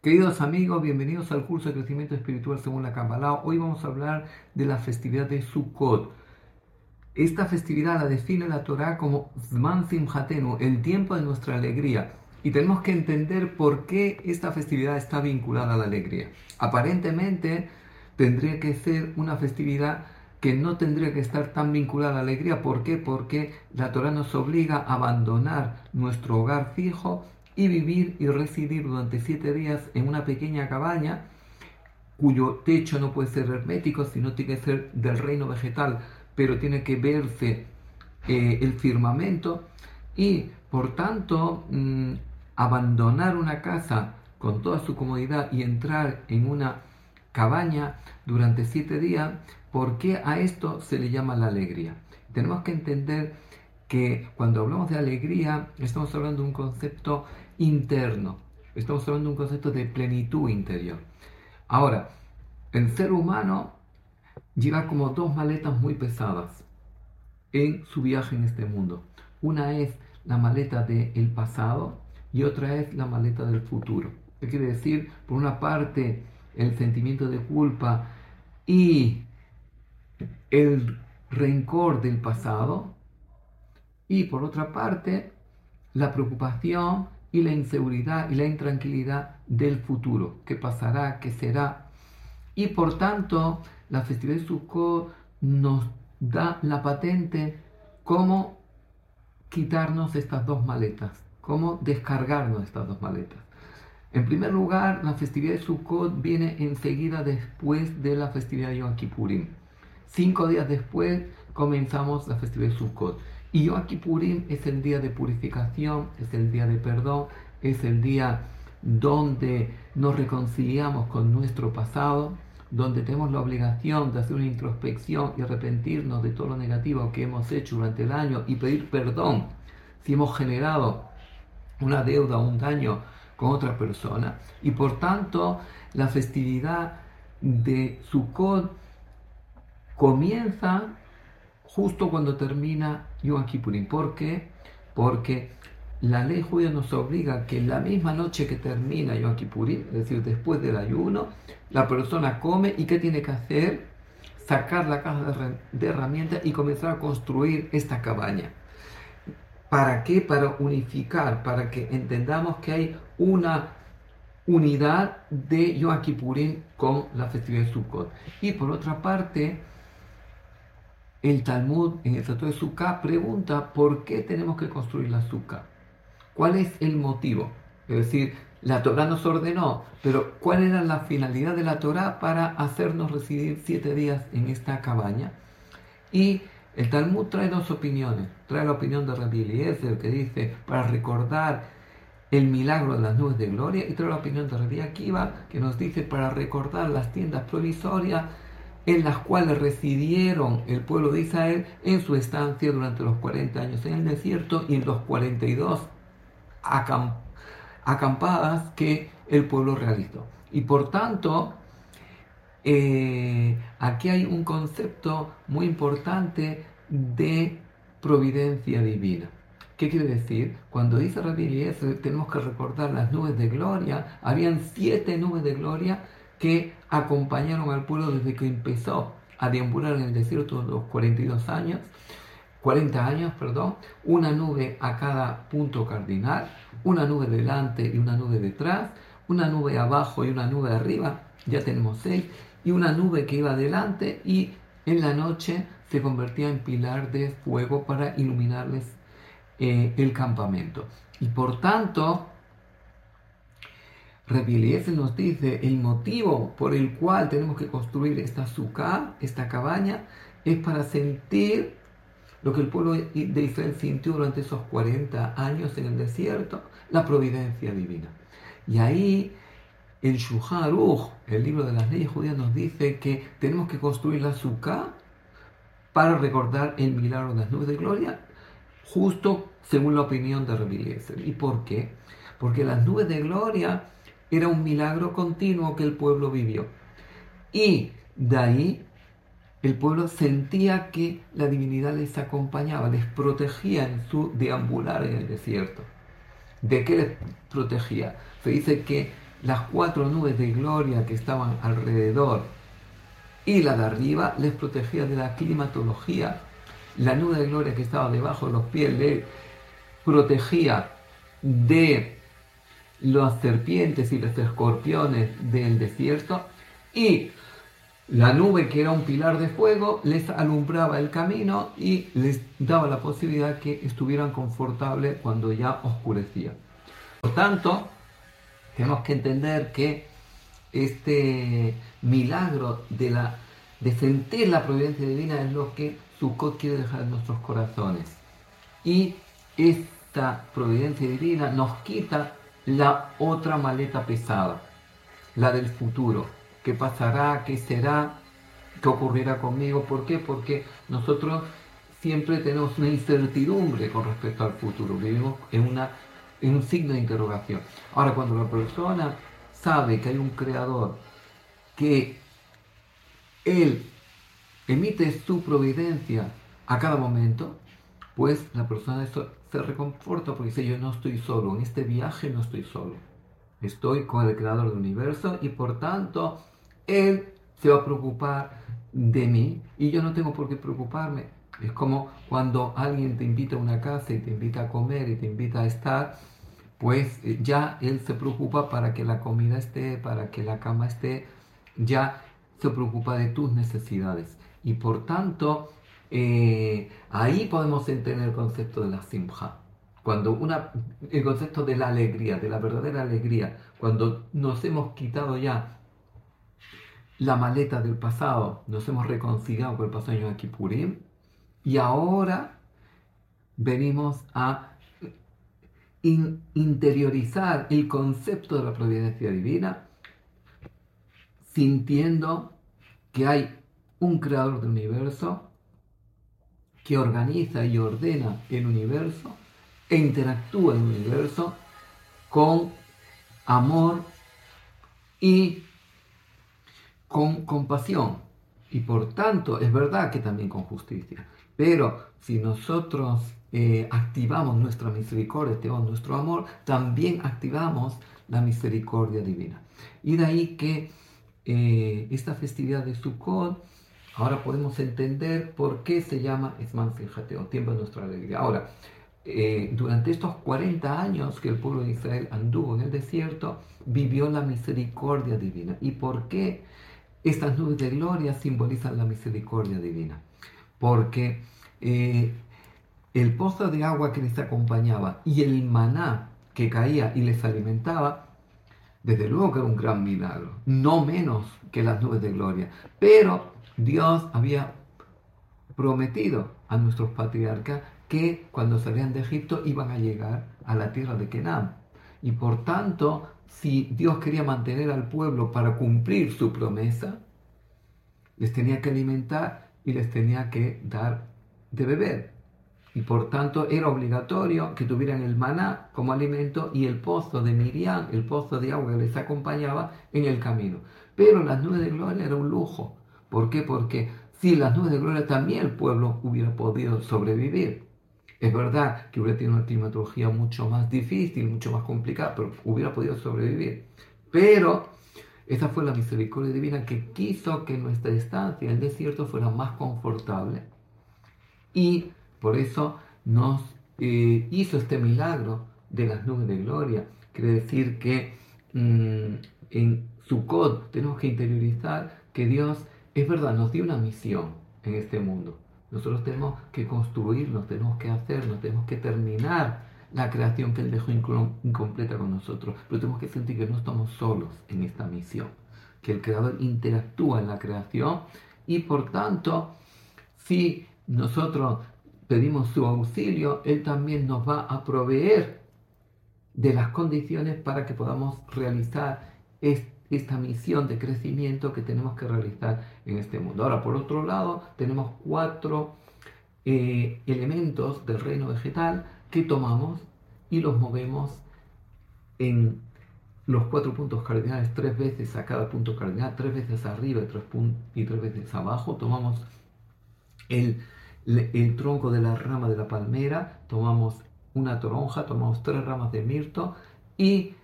Queridos amigos, bienvenidos al curso de crecimiento espiritual según la Kabbalah. Hoy vamos a hablar de la festividad de Sukkot. Esta festividad la define la Torah como Zman Simhatenu, el tiempo de nuestra alegría. Y tenemos que entender por qué esta festividad está vinculada a la alegría. Aparentemente tendría que ser una festividad que no tendría que estar tan vinculada a la alegría. ¿Por qué? Porque la Torah nos obliga a abandonar nuestro hogar fijo y vivir y residir durante siete días en una pequeña cabaña cuyo techo no puede ser hermético, sino tiene que ser del reino vegetal, pero tiene que verse eh, el firmamento y por tanto mm, abandonar una casa con toda su comodidad y entrar en una cabaña durante siete días, ¿por qué a esto se le llama la alegría? Tenemos que entender que cuando hablamos de alegría estamos hablando de un concepto interno, estamos hablando de un concepto de plenitud interior. Ahora, el ser humano lleva como dos maletas muy pesadas en su viaje en este mundo. Una es la maleta del pasado y otra es la maleta del futuro. ¿Qué quiere decir? Por una parte, el sentimiento de culpa y el rencor del pasado y por otra parte la preocupación y la inseguridad y la intranquilidad del futuro, qué pasará, qué será. Y por tanto, la festividad de Sukkot nos da la patente cómo quitarnos estas dos maletas, cómo descargarnos estas dos maletas. En primer lugar, la festividad de Sukkot viene enseguida después de la festividad de Yom Kippurim. Cinco días después comenzamos la festividad de Sukkot. Y Yom Kippurim es el día de purificación, es el día de perdón, es el día donde nos reconciliamos con nuestro pasado, donde tenemos la obligación de hacer una introspección y arrepentirnos de todo lo negativo que hemos hecho durante el año y pedir perdón si hemos generado una deuda o un daño con otra persona. Y por tanto, la festividad de Sukkot comienza justo cuando termina Yom Kippurim. ¿Por qué? Porque la ley judía nos obliga que la misma noche que termina Yom Kippurim, es decir, después del ayuno, la persona come y ¿qué tiene que hacer? Sacar la caja de herramientas y comenzar a construir esta cabaña. ¿Para qué? Para unificar, para que entendamos que hay una unidad de Yom Kippurim con la festividad de Sukkot. Y por otra parte, el Talmud en el Tratado de Sukkah pregunta por qué tenemos que construir la Sukkah. ¿Cuál es el motivo? Es decir, la Torah nos ordenó, pero ¿cuál era la finalidad de la Torah para hacernos residir siete días en esta cabaña? Y el Talmud trae dos opiniones. Trae la opinión de Rabbi Eliezer que dice para recordar el milagro de las nubes de gloria y trae la opinión de Rabbi Akiva que nos dice para recordar las tiendas provisorias en las cuales residieron el pueblo de Israel en su estancia durante los 40 años en el desierto y en los 42 acampadas que el pueblo realizó. Y por tanto, eh, aquí hay un concepto muy importante de providencia divina. ¿Qué quiere decir? Cuando dice Rabbi tenemos que recordar las nubes de gloria. Habían siete nubes de gloria que acompañaron al pueblo desde que empezó a deambular en el desierto los 42 años, 40 años, perdón, una nube a cada punto cardinal, una nube delante y una nube detrás, una nube abajo y una nube arriba, ya tenemos seis, y una nube que iba adelante y en la noche se convertía en pilar de fuego para iluminarles eh, el campamento. Y por tanto, Rabbi nos dice el motivo por el cual tenemos que construir esta azúcar, esta cabaña, es para sentir lo que el pueblo de Israel sintió durante esos 40 años en el desierto, la providencia divina. Y ahí el Shuhar el libro de las leyes judías, nos dice que tenemos que construir la azúcar para recordar el milagro de las nubes de gloria, justo según la opinión de Rabbi ¿Y por qué? Porque las nubes de gloria era un milagro continuo que el pueblo vivió. Y de ahí el pueblo sentía que la divinidad les acompañaba, les protegía en su deambular en el desierto. ¿De qué les protegía? Se dice que las cuatro nubes de gloria que estaban alrededor y la de arriba les protegía de la climatología. La nube de gloria que estaba debajo de los pies le protegía de las serpientes y los escorpiones del desierto y la nube que era un pilar de fuego les alumbraba el camino y les daba la posibilidad que estuvieran confortables cuando ya oscurecía. Por tanto, tenemos que entender que este milagro de, la, de sentir la providencia divina es lo que Sukkot quiere dejar en nuestros corazones. Y esta providencia divina nos quita la otra maleta pesada, la del futuro. ¿Qué pasará? ¿Qué será? ¿Qué ocurrirá conmigo? ¿Por qué? Porque nosotros siempre tenemos una incertidumbre con respecto al futuro. Vivimos en una en un signo de interrogación. Ahora, cuando la persona sabe que hay un creador, que él emite su providencia a cada momento, pues la persona se reconforta porque dice, yo no estoy solo, en este viaje no estoy solo. Estoy con el creador del universo y por tanto, él se va a preocupar de mí y yo no tengo por qué preocuparme. Es como cuando alguien te invita a una casa y te invita a comer y te invita a estar, pues eh, ya él se preocupa para que la comida esté, para que la cama esté, ya se preocupa de tus necesidades. Y por tanto, eh, ahí podemos entender el concepto de la simja. Cuando una, el concepto de la alegría, de la verdadera alegría, cuando nos hemos quitado ya la maleta del pasado, nos hemos reconciliado con el pasado de Kippurim, y ahora venimos a interiorizar el concepto de la providencia divina, sintiendo que hay un creador del universo que organiza y ordena el universo e interactúa el universo con amor y con compasión. Y por tanto, es verdad que también con justicia. Pero si nosotros eh, activamos nuestra misericordia, activamos nuestro amor, también activamos la misericordia divina. Y de ahí que eh, esta festividad de Sukkot, ahora podemos entender por qué se llama Esman tiempo de nuestra alegría. Ahora, eh, durante estos 40 años que el pueblo de Israel anduvo en el desierto, vivió la misericordia divina. ¿Y por qué estas nubes de gloria simbolizan la misericordia divina? porque eh, el pozo de agua que les acompañaba y el maná que caía y les alimentaba, desde luego que era un gran milagro, no menos que las nubes de gloria. Pero Dios había prometido a nuestros patriarcas que cuando salían de Egipto iban a llegar a la tierra de Canaán. Y por tanto, si Dios quería mantener al pueblo para cumplir su promesa, les tenía que alimentar y les tenía que dar de beber. Y por tanto era obligatorio que tuvieran el maná como alimento y el pozo de Miriam, el pozo de agua que les acompañaba en el camino. Pero las nubes de gloria era un lujo. ¿Por qué? Porque si las nubes de gloria también el pueblo hubiera podido sobrevivir. Es verdad que hubiera tenido una climatología mucho más difícil, mucho más complicada, pero hubiera podido sobrevivir. Pero esa fue la misericordia divina que quiso que nuestra estancia en el desierto fuera más confortable y por eso nos eh, hizo este milagro de las nubes de gloria. Quiere decir que mm, en Sukkot tenemos que interiorizar que Dios, es verdad, nos dio una misión en este mundo. Nosotros tenemos que construirnos, tenemos que hacernos, tenemos que terminar la creación que Él dejó incompleta con nosotros. Pero tenemos que sentir que no estamos solos en esta misión, que el Creador interactúa en la creación y por tanto, si nosotros pedimos su auxilio, Él también nos va a proveer de las condiciones para que podamos realizar esta misión de crecimiento que tenemos que realizar en este mundo. Ahora, por otro lado, tenemos cuatro eh, elementos del reino vegetal que tomamos y los movemos en los cuatro puntos cardinales tres veces a cada punto cardinal, tres veces arriba y tres, y tres veces abajo. Tomamos el, el tronco de la rama de la palmera, tomamos una toronja, tomamos tres ramas de mirto y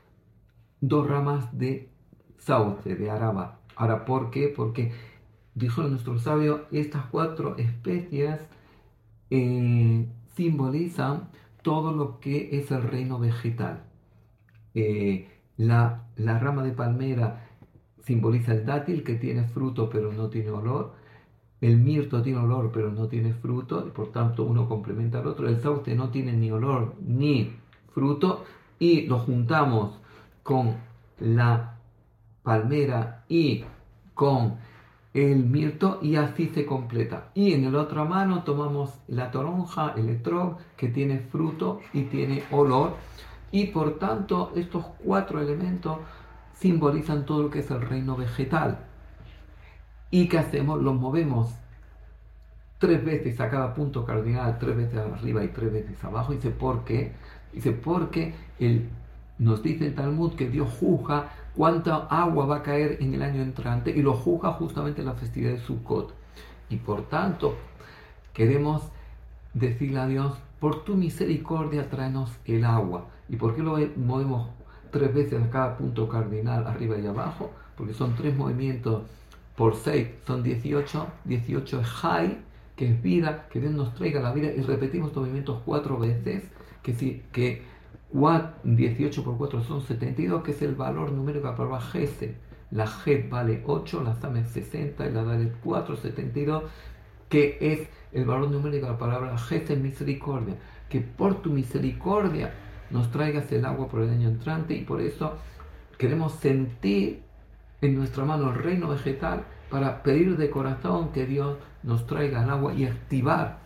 dos ramas de sauce, de araba. Ahora, ¿por qué? Porque dijo nuestro sabio, estas cuatro especies eh, simbolizan todo lo que es el reino vegetal. Eh, la, la rama de palmera simboliza el dátil que tiene fruto pero no tiene olor. El mirto tiene olor pero no tiene fruto y por tanto uno complementa al otro. El sauce no tiene ni olor ni fruto y lo juntamos con la palmera y con el mirto y así se completa. Y en la otra mano tomamos la toronja, el etrog, que tiene fruto y tiene olor. Y por tanto estos cuatro elementos simbolizan todo lo que es el reino vegetal. ¿Y qué hacemos? Los movemos tres veces a cada punto cardinal, tres veces arriba y tres veces abajo. Dice, ¿por qué? Dice, porque el, nos dice el Talmud que Dios juzga cuánta agua va a caer en el año entrante y lo juzga justamente en la festividad de Sukkot. Y por tanto, queremos decirle a Dios, por tu misericordia tráenos el agua. ¿Y por qué lo movemos tres veces a cada punto cardinal, arriba y abajo? Porque son tres movimientos por seis, son 18. 18 es high, que es vida, que Dios nos traiga la vida. Y repetimos estos movimientos cuatro veces, que, sí, que 18 por 4 son 72, que es el valor numérico de la Gesed. La G vale 8, la SAM es 60 y la vale 4, 72, que es el valor numérico de la palabra Gesed misericordia. Que por tu misericordia nos traigas el agua por el año entrante y por eso queremos sentir en nuestra mano el reino vegetal para pedir de corazón que Dios nos traiga el agua y activar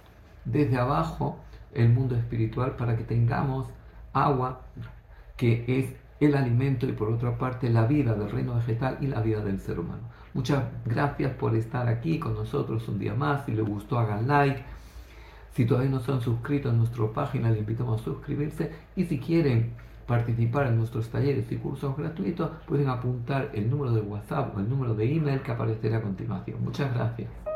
desde abajo el mundo espiritual para que tengamos agua, que es el alimento y por otra parte la vida del reino vegetal y la vida del ser humano. Muchas gracias por estar aquí con nosotros un día más. Si les gustó, hagan like. Si todavía no se han suscrito a nuestra página, les invitamos a suscribirse. Y si quieren participar en nuestros talleres y cursos gratuitos, pueden apuntar el número de WhatsApp o el número de email que aparecerá a continuación. Muchas gracias.